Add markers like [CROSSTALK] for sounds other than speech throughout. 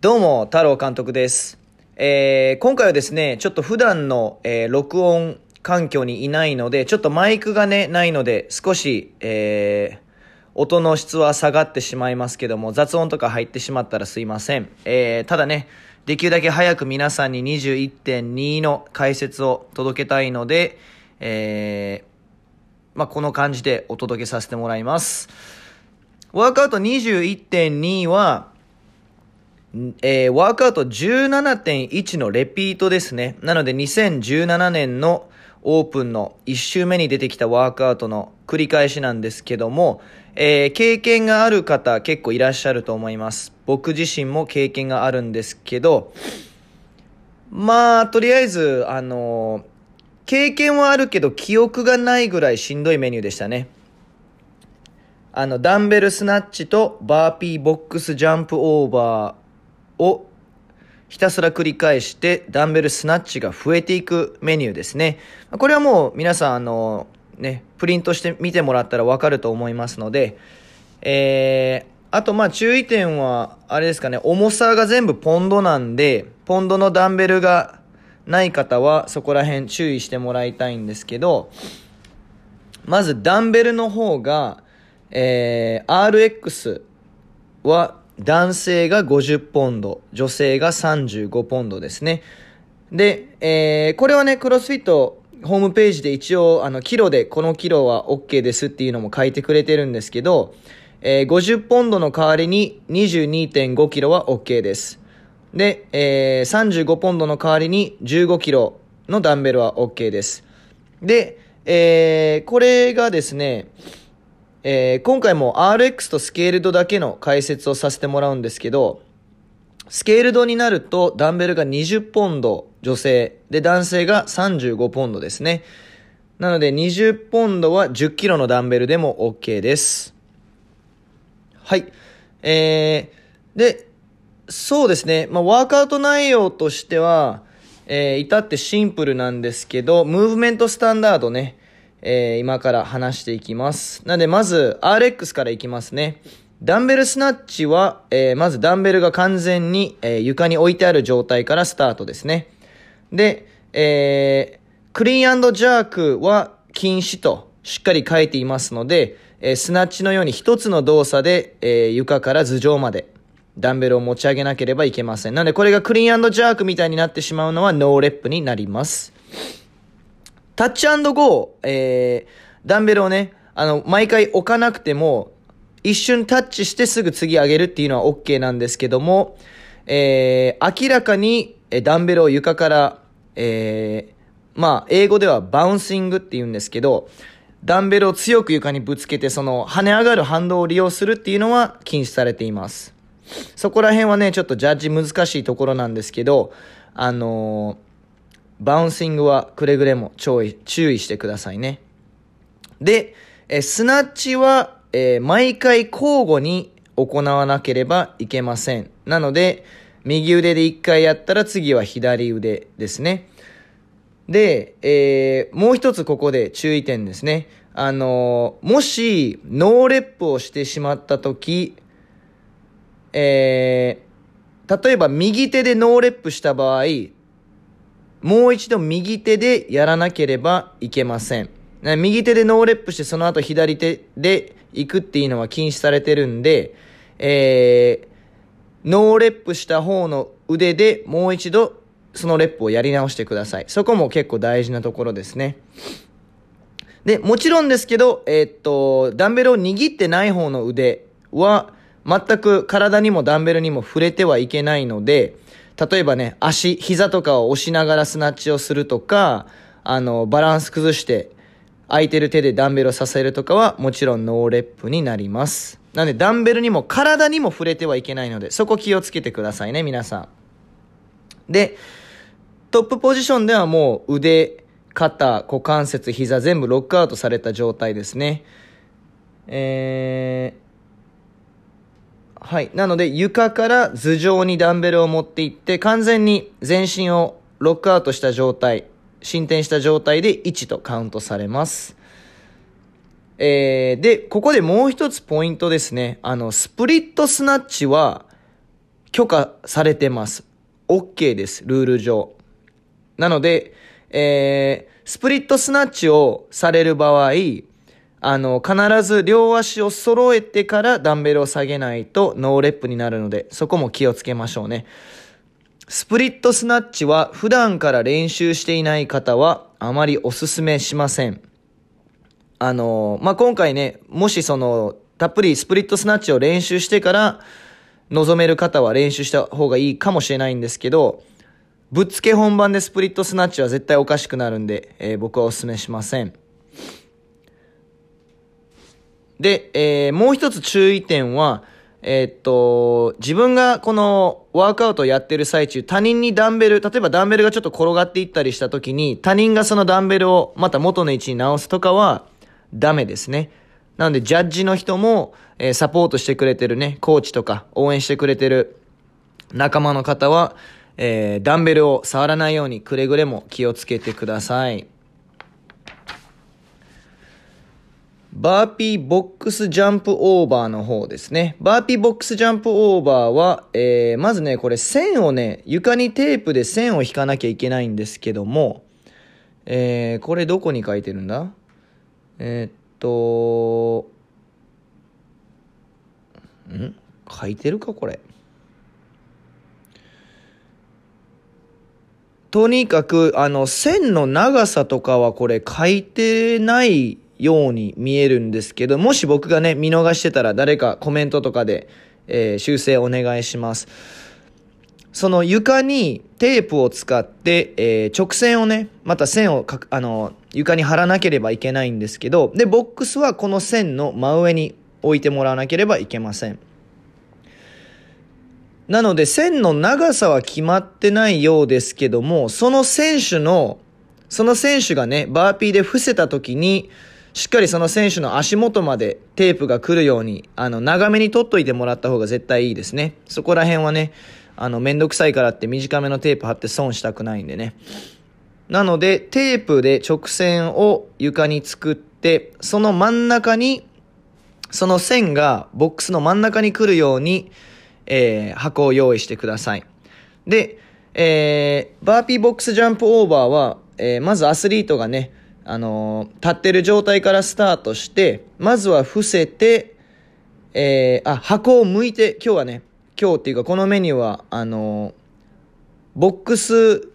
どうも、太郎監督です。えー、今回はですね、ちょっと普段の、えー録音環境にいないので、ちょっとマイクがね、ないので、少し、えー、音の質は下がってしまいますけども、雑音とか入ってしまったらすいません。えー、ただね、できるだけ早く皆さんに21.2の解説を届けたいので、えー、まあ、この感じでお届けさせてもらいます。ワークアウト21.2は、えーワークアウト17.1のレピートですね。なので2017年のオープンの1周目に出てきたワークアウトの繰り返しなんですけども、えー経験がある方結構いらっしゃると思います。僕自身も経験があるんですけど、まあ、とりあえず、あのー経験はあるけど記憶がないぐらいしんどいメニューでしたね。あの、ダンベルスナッチとバーピーボックスジャンプオーバーをひたすら繰り返してダンベルスナッチが増えていくメニューですね。これはもう皆さんあのね、プリントして見てもらったらわかると思いますので、えー、あとまあ注意点はあれですかね、重さが全部ポンドなんで、ポンドのダンベルがない方はそこら辺注意してもらいたいんですけど、まずダンベルの方が、えー、RX は男性が50ポンド、女性が35ポンドですね。で、えー、これはね、クロスフィットホームページで一応、あの、キロで、このキロは OK ですっていうのも書いてくれてるんですけど、えー、50ポンドの代わりに22.5キロは OK です。で、えー、35ポンドの代わりに15キロのダンベルは OK です。で、えー、これがですね、えー今回も RX とスケールドだけの解説をさせてもらうんですけど、スケールドになるとダンベルが20ポンド女性、で男性が35ポンドですね。なので20ポンドは10キロのダンベルでも OK です。はい。えー、で、そうですね。まあ、ワークアウト内容としては、えー、至ってシンプルなんですけど、ムーブメントスタンダードね、えー今から話していきます。なので、まず、RX からいきますね。ダンベルスナッチは、えーまずダンベルが完全に、えー床に置いてある状態からスタートですね。で、えークリーンジャークは禁止としっかり書いていますので、えースナッチのように一つの動作で、えー床から頭上までダンベルを持ち上げなければいけません。なのでこれがクリーンジャークみたいになってしまうのは no rep になります。 touch go、えー、ダンベルをね、あの、毎回置かなくても、一瞬タッチしてすぐ次上げるっていうのは OK なんですけども、えー、明らかにえダンベルを床から、えー、まあ、英語では bouncing って言うんですけど、ダンベルを強く床にぶつけて、その跳ね上がる反動を利用するっていうのは禁止されています。そこら辺はね、ちょっとジャッジ難しいところなんですけど、あのーバウンシングはくれぐれも注意注意してくださいね。で、えスナッチは、えー毎回交互に行わなければいけません。なので、右腕で1回やったら次は左腕ですね。で、えーもう一つここで注意点ですね。あのーもし、ノーレップをしてしまったとき、えー例えば右手でノーレップした場合、もう一度右手でやらなければいけません。右手でノーレップしてその後左手で行くっていうのは禁止されてるんで、えー、ノーレップした方の腕でもう一度そのレップをやり直してください。そこも結構大事なところですね。で、もちろんですけど、えーっと、ダンベルを握ってない方の腕は、全く体にもダンベルにも触れてはいけないので、例えばね、足、膝とかを押しながらスナッチをするとか、あの、バランス崩して、空いてる手でダンベルを支えるとかは、もちろんノーレップになります。なので、ダンベルにも体にも触れてはいけないので、そこ気をつけてくださいね、皆さん。で、トップポジションではもう腕、肩、股関節、膝全部ロックアウトされた状態ですね。えー、はい。なので床から頭上にダンベルを持っていって完全に全身をロックアウトした状態進展した状態で1とカウントされます。えー、で、ここでもう一つポイントですね。あの、スプリットスナッチは許可されてます。OK です、ルール上。なので、えー、スプリットスナッチをされる場合、あの、必ず両足を揃えてからダンベルを下げないとノーレップになるので、そこも気をつけましょうね。スプリットスナッチは普段から練習していない方はあまりおすすめしません。あの、まあ、今回ね、もしその、たっぷりスプリットスナッチを練習してから臨める方は練習した方がいいかもしれないんですけど、ぶっつけ本番でスプリットスナッチは絶対おかしくなるんで、えー、僕はお勧めしません。で、えー、もう一つ注意点は、えー、っと、自分がこのワークアウトをやってる最中、他人にダンベル、例えばダンベルがちょっと転がっていったりした時に、他人がそのダンベルをまた元の位置に直すとかはダメですね。なので、ジャッジの人も、えー、サポートしてくれてるね、コーチとか応援してくれてる仲間の方は、えー、ダンベルを触らないようにくれぐれも気をつけてください。バーピーボックスジャンプオーバーの方ですね。バーピーボックスジャンプオーバーは、えー、まずね、これ線をね、床にテープで線を引かなきゃいけないんですけども、えー、これどこに書いてるんだ？えー、っと、ん？書いてるかこれ？とにかく、あの、線の長さとかはこれ書いてないように見えるんですけど、もし僕がね、見逃してたら誰かコメントとかで、えー、修正お願いします。その床にテープを使って、えー、直線をね、また線をかあの、床に貼らなければいけないんですけど、で、ボックスはこの線の真上に置いてもらわなければいけません。なので線の長さは決まってないようですけども、その選手の、その選手がね、バーピーで伏せた時に、しっかりその選手の足元までテープが来るように、あの、長めに取っといてもらった方が絶対いいですね。そこら辺はね、あの、めんどくさいからって短めのテープ貼って損したくないんでね。なので、テープで直線を床に作って、その真ん中に、その線がボックスの真ん中に来るように、えー、箱を用意してください。で、えー、バーピーボックスジャンプオーバーは、えー、まずアスリートがね、あのー、立ってる状態からスタートして、まずは伏せて、えー、あ、箱を向いて、今日はね、今日っていうかこのメニューは、あのー、ボックス、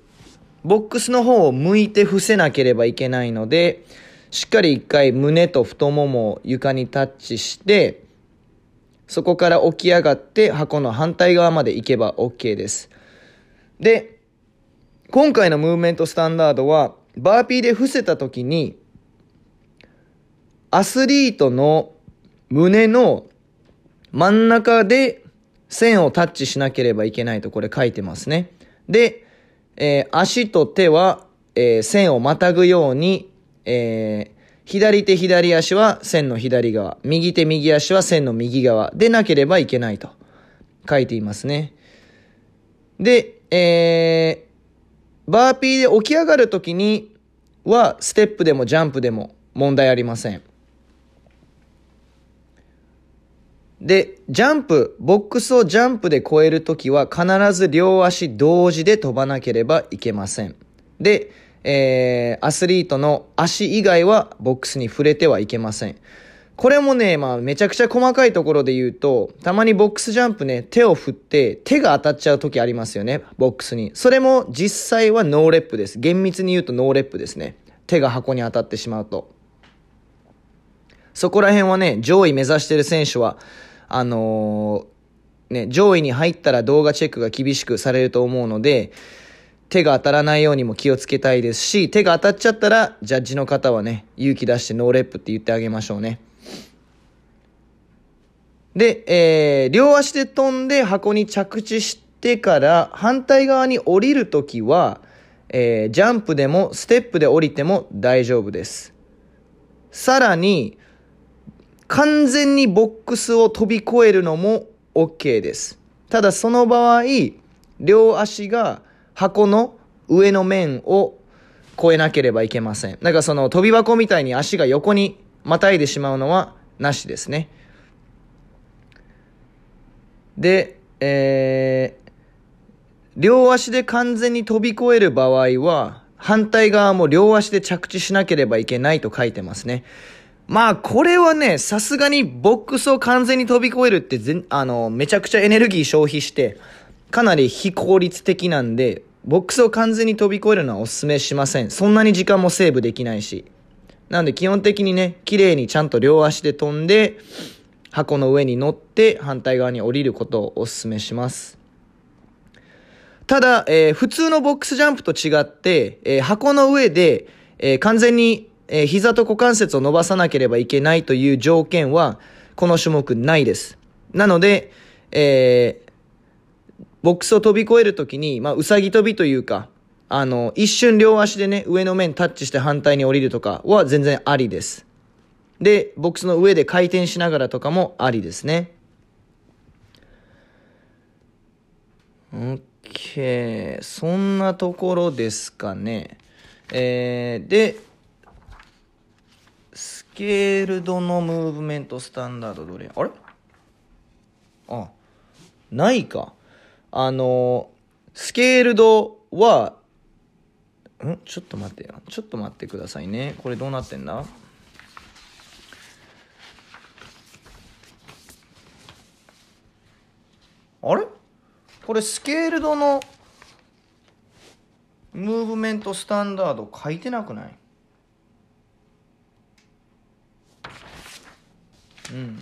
ボックスの方を向いて伏せなければいけないので、しっかり一回胸と太ももを床にタッチして、そこから起き上がって箱の反対側まで行けば OK です。で、今回のムーブメントスタンダードは、バーピーで伏せた時に、アスリートの胸の真ん中で線をタッチしなければいけないとこれ書いてますね。で、えー、足と手は、えー、線をまたぐように、えー、左手左足は線の左側、右手右足は線の右側でなければいけないと書いていますね。で、え、バーピーで起き上がるときには、ステップでもジャンプでも問題ありません。で、ジャンプ、ボックスをジャンプで超えるときは必ず両足同時で飛ばなければいけません。で、えー、アスリートの足以外はボックスに触れてはいけません。これもね、まあめちゃくちゃ細かいところで言うと、たまにボックスジャンプね、手を振って手が当たっちゃう時ありますよね、ボックスに。それも実際はノーレップです。厳密に言うとノーレップですね。手が箱に当たってしまうと。そこら辺はね、上位目指してる選手は、あのー、ね、上位に入ったら動画チェックが厳しくされると思うので、手が当たらないようにも気をつけたいですし、手が当たっちゃったら、ジャッジの方はね、勇気出してノーレップって言ってあげましょうね。で、えー、両足で飛んで箱に着地してから反対側に降りるときは、えー、ジャンプでもステップで降りても大丈夫です。さらに、完全にボックスを飛び越えるのも OK です。ただその場合、両足が箱の上の面を越えなければいけません。だからその飛び箱みたいに足が横にまたいでしまうのはなしですね。で、えー、両足で完全に飛び越える場合は、反対側も両足で着地しなければいけないと書いてますね。まあ、これはね、さすがにボックスを完全に飛び越えるってぜあの、めちゃくちゃエネルギー消費して、かなり非効率的なんで、ボックスを完全に飛び越えるのはお勧めしません。そんなに時間もセーブできないし。なんで基本的にね、綺麗にちゃんと両足で飛んで、箱の上に乗って反対側に降りることをお勧めします。ただ、えー、普通のボックスジャンプと違って、えー、箱の上で、えー、完全に、え膝と股関節を伸ばさなければいけないという条件は、この種目ないです。なので、えボックスを飛び越えるときに、まあ、うさぎ跳びというか、あの、一瞬両足でね、上の面タッチして反対に降りるとかは全然ありです。で、ボックスの上で回転しながらとかもありですね。OK。そんなところですかね。えー、で、スケールドのムーブメントスタンダードどれあれ？あ、ないか。あの、スケールドは、ん？ちょっと待ってよ。ちょっと待ってくださいね。これどうなってんだ？あれ？これスケールドのムーブメントスタンダード書いてなくない？うん。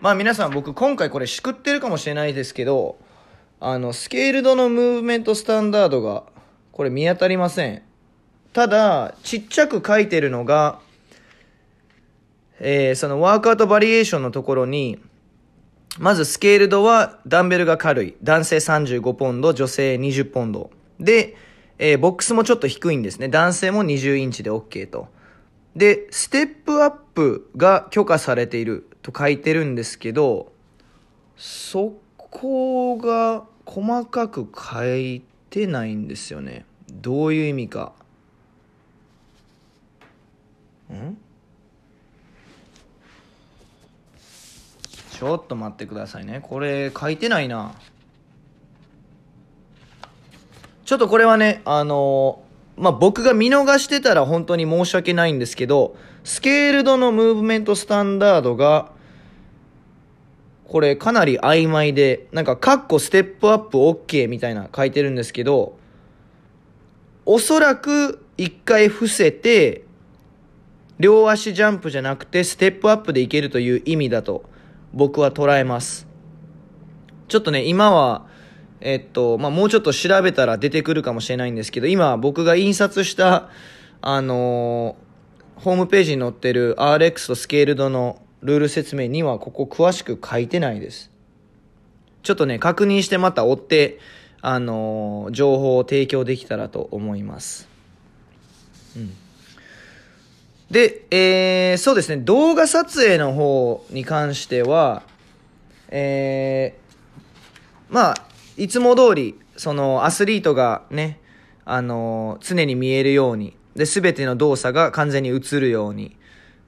まあ皆さん僕今回これしくってるかもしれないですけどあのスケールドのムーブメントスタンダードがこれ見当たりません。ただちっちゃく書いてるのがえー、そのワークアウトバリエーションのところにまずスケールドはダンベルが軽い。男性35ポンド、女性20ポンド。で、えー、ボックスもちょっと低いんですね。男性も20インチで OK と。で、ステップアップが許可されていると書いてるんですけど、そこが細かく書いてないんですよね。どういう意味か。ん？ちょっと待ってくださいね。これ書いてないな。ちょっとこれはね、あのー、まあ、僕が見逃してたら本当に申し訳ないんですけど、スケールドのムーブメントスタンダードが、これかなり曖昧で、なんか、カッコステップアップ OK みたいな書いてるんですけど、おそらく一回伏せて、両足ジャンプじゃなくてステップアップでいけるという意味だと僕は捉えます。ちょっとね、今は、えっと、まあ、もうちょっと調べたら出てくるかもしれないんですけど、今僕が印刷した、あのー、ホームページに載ってる RX とスケールドのルール説明にはここ詳しく書いてないです。ちょっとね、確認してまた追って、あのー、情報を提供できたらと思います。うん。で、えー、そうですね、動画撮影の方に関しては、えー、まあ、いつも通り、その、アスリートがね、あのー、常に見えるように、で、すべての動作が完全に映るように、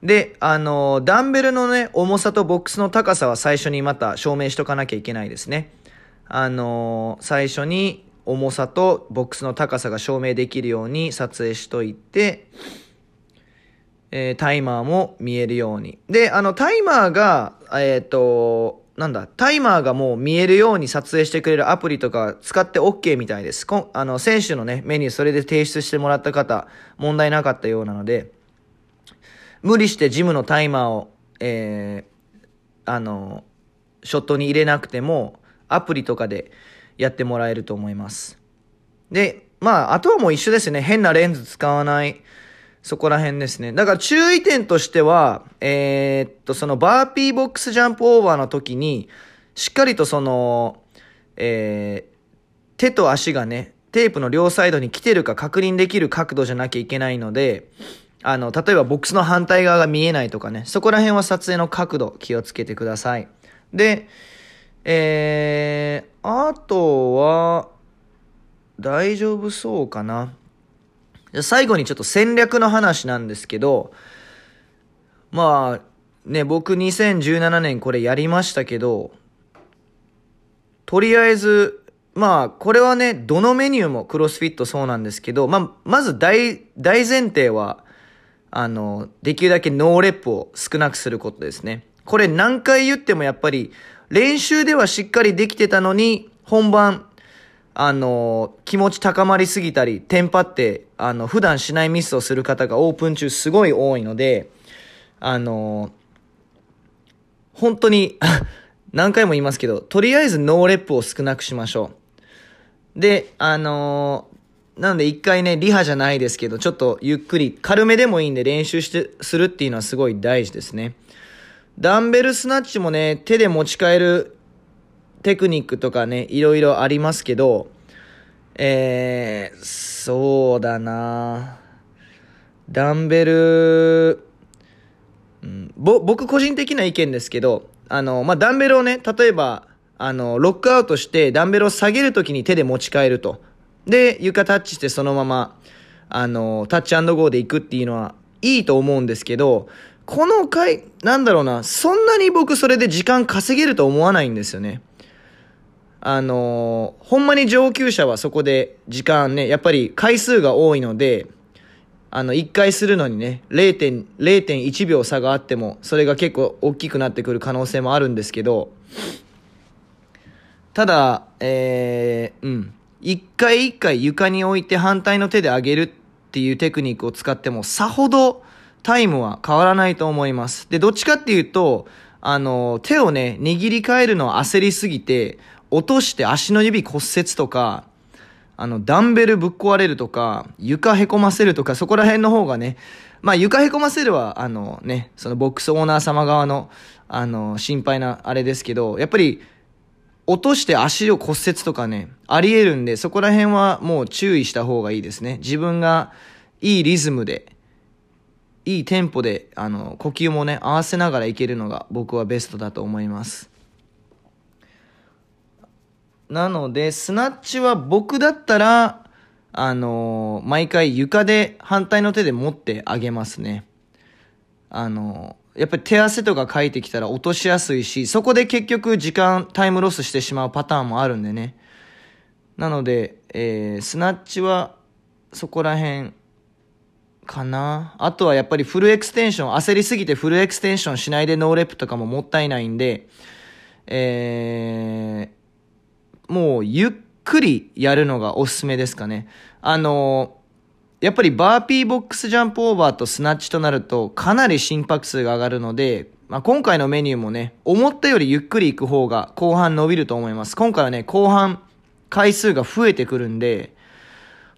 で、あのー、ダンベルのね、重さとボックスの高さは最初にまた証明しとかなきゃいけないですね。あのー、最初に重さとボックスの高さが証明できるように撮影しといて、えー、タイマーも見えるように。で、あの、タイマーが、えっ、ー、と、なんだ、タイマーがもう見えるように撮影してくれるアプリとか使って OK みたいです。こあの、選手のね、メニューそれで提出してもらった方、問題なかったようなので、無理してジムのタイマーを、えー、あの、ショットに入れなくても、アプリとかでやってもらえると思います。で、まあ、あとはもう一緒ですね。変なレンズ使わない。そこら辺ですね。だから注意点としては、えー、っと、そのバーピーボックスジャンプオーバーの時に、しっかりとその、えー、手と足がね、テープの両サイドに来てるか確認できる角度じゃなきゃいけないので、あの、例えばボックスの反対側が見えないとかね、そこら辺は撮影の角度気をつけてください。で、えー、あとは、大丈夫そうかな。最後にちょっと戦略の話なんですけど、まあ、ね、僕2017年これやりましたけど、とりあえず、まあ、これはね、どのメニューもクロスフィットそうなんですけど、まあ、まず大、大前提は、あの、できるだけノーレップを少なくすることですね。これ何回言ってもやっぱり、練習ではしっかりできてたのに、本番、あの、気持ち高まりすぎたり、テンパって、あの、普段しないミスをする方がオープン中すごい多いので、あの、本当に [LAUGHS] 何回も言いますけど、とりあえずノーレップを少なくしましょう。で、あのなので一回ね、リハじゃないですけど、ちょっとゆっくり、軽めでもいいんで練習して、するっていうのはすごい大事ですね。ダンベルスナッチもね、手で持ち替えるテクニックとかね、いろいろありますけど、えー、そうだなダンベル、うん、ぼ、僕個人的な意見ですけど、あの、まあ、ダンベルをね、例えば、あの、ロックアウトしてダンベルを下げるときに手で持ち替えると。で、床タッチしてそのまま、あの、タッチゴーで行くっていうのはいいと思うんですけど、この回、なんだろうな、そんなに僕それで時間稼げると思わないんですよね。あのほんまに上級者はそこで時間ね、やっぱり回数が多いので、あの、1回するのにね、0.1秒差があっても、それが結構大きくなってくる可能性もあるんですけど、ただ、えー、うん。一回一回床に置いて反対の手で上げるっていうテクニックを使っても、さほどタイムは変わらないと思います。で、どっちかっていうと、あの、手をね、握り替えるのを焦りすぎて、落として足の指骨折とか、あの、ダンベルぶっ壊れるとか、床へこませるとか、そこら辺の方がね、まあ床へこませるは、あのね、そのボックスオーナー様側の、あの、心配なあれですけど、やっぱり、落として足を骨折とかね、あり得るんで、そこら辺はもう注意した方がいいですね。自分がいいリズムで、いいテンポで、あの、呼吸もね、合わせながらいけるのが僕はベストだと思います。なので、スナッチは僕だったら、あのー、毎回床で反対の手で持ってあげますね。あのー、やっぱり手汗とかかいてきたら落としやすいし、そこで結局時間、タイムロスしてしまうパターンもあるんでね。なので、えー、スナッチはそこら辺かな。あとはやっぱりフルエクステンション、焦りすぎてフルエクステンションしないでノーレップとかももったいないんで、えー、もうゆっくりやるのがおすすめですかね。あのやっぱりバーピーボックスジャンプオーバーとスナッチとなるとかなり心拍数が上がるので、まあ、今回のメニューもね、思ったよりゆっくり行く方が後半伸びると思います。今回はね、後半回数が増えてくるんで、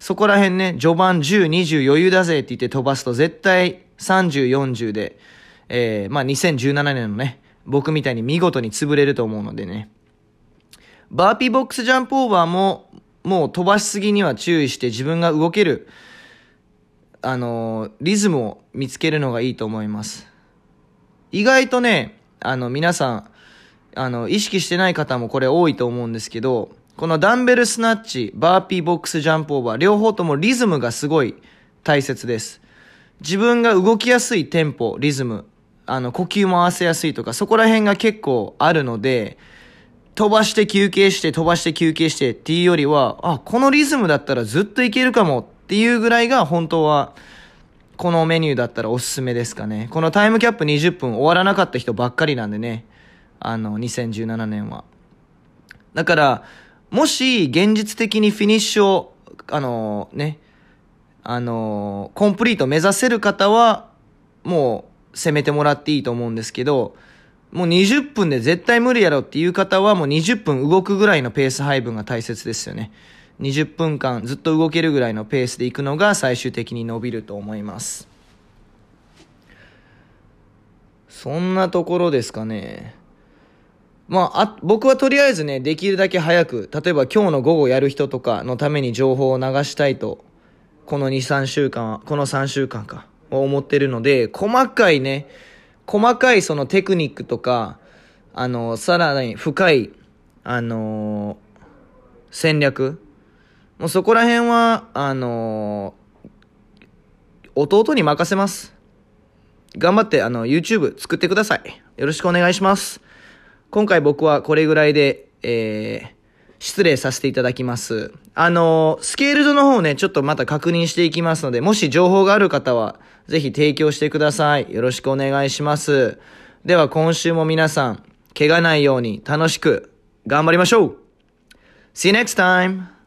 そこら辺ね、序盤10、20余裕だぜって言って飛ばすと絶対30、40で、えー、まあ2017年のね、僕みたいに見事に潰れると思うのでね。バーピーボックスジャンプオーバーも、もう飛ばしすぎには注意して自分が動ける、あのー、リズムを見つけるのがいいと思います。意外とね、あの、皆さん、あの、意識してない方もこれ多いと思うんですけど、このダンベルスナッチ、バーピーボックスジャンプオーバー、両方ともリズムがすごい大切です。自分が動きやすいテンポ、リズム、あの、呼吸も合わせやすいとか、そこら辺が結構あるので、飛ばして休憩して飛ばして休憩してっていうよりは、あ、このリズムだったらずっといけるかもっていうぐらいが本当は、このメニューだったらおすすめですかね。このタイムキャップ20分終わらなかった人ばっかりなんでね。あの、2017年は。だから、もし現実的にフィニッシュを、あのね、あのコンプリート目指せる方は、もう攻めてもらっていいと思うんですけど、もう20分で絶対無理やろっていう方はもう20分動くぐらいのペース配分が大切ですよね。20分間ずっと動けるぐらいのペースでいくのが最終的に伸びると思います。そんなところですかね。まあ、あ、僕はとりあえずね、できるだけ早く、例えば今日の午後やる人とかのために情報を流したいと、この2、3週間、この3週間か、思ってるので、細かいね、細かいそのテクニックとか、あの、さらに深い、あの戦略もうそこら辺は、あの弟に任せます。頑張って、あの、YouTube 作ってください。よろしくお願いします。今回僕はこれぐらいで、えー、失礼させていただきます。あの、スケールドの方ね、ちょっとまた確認していきますので、もし情報がある方は、ぜひ提供してください。よろしくお願いします。では今週も皆さん、怪我ないように楽しく頑張りましょう !See you next time!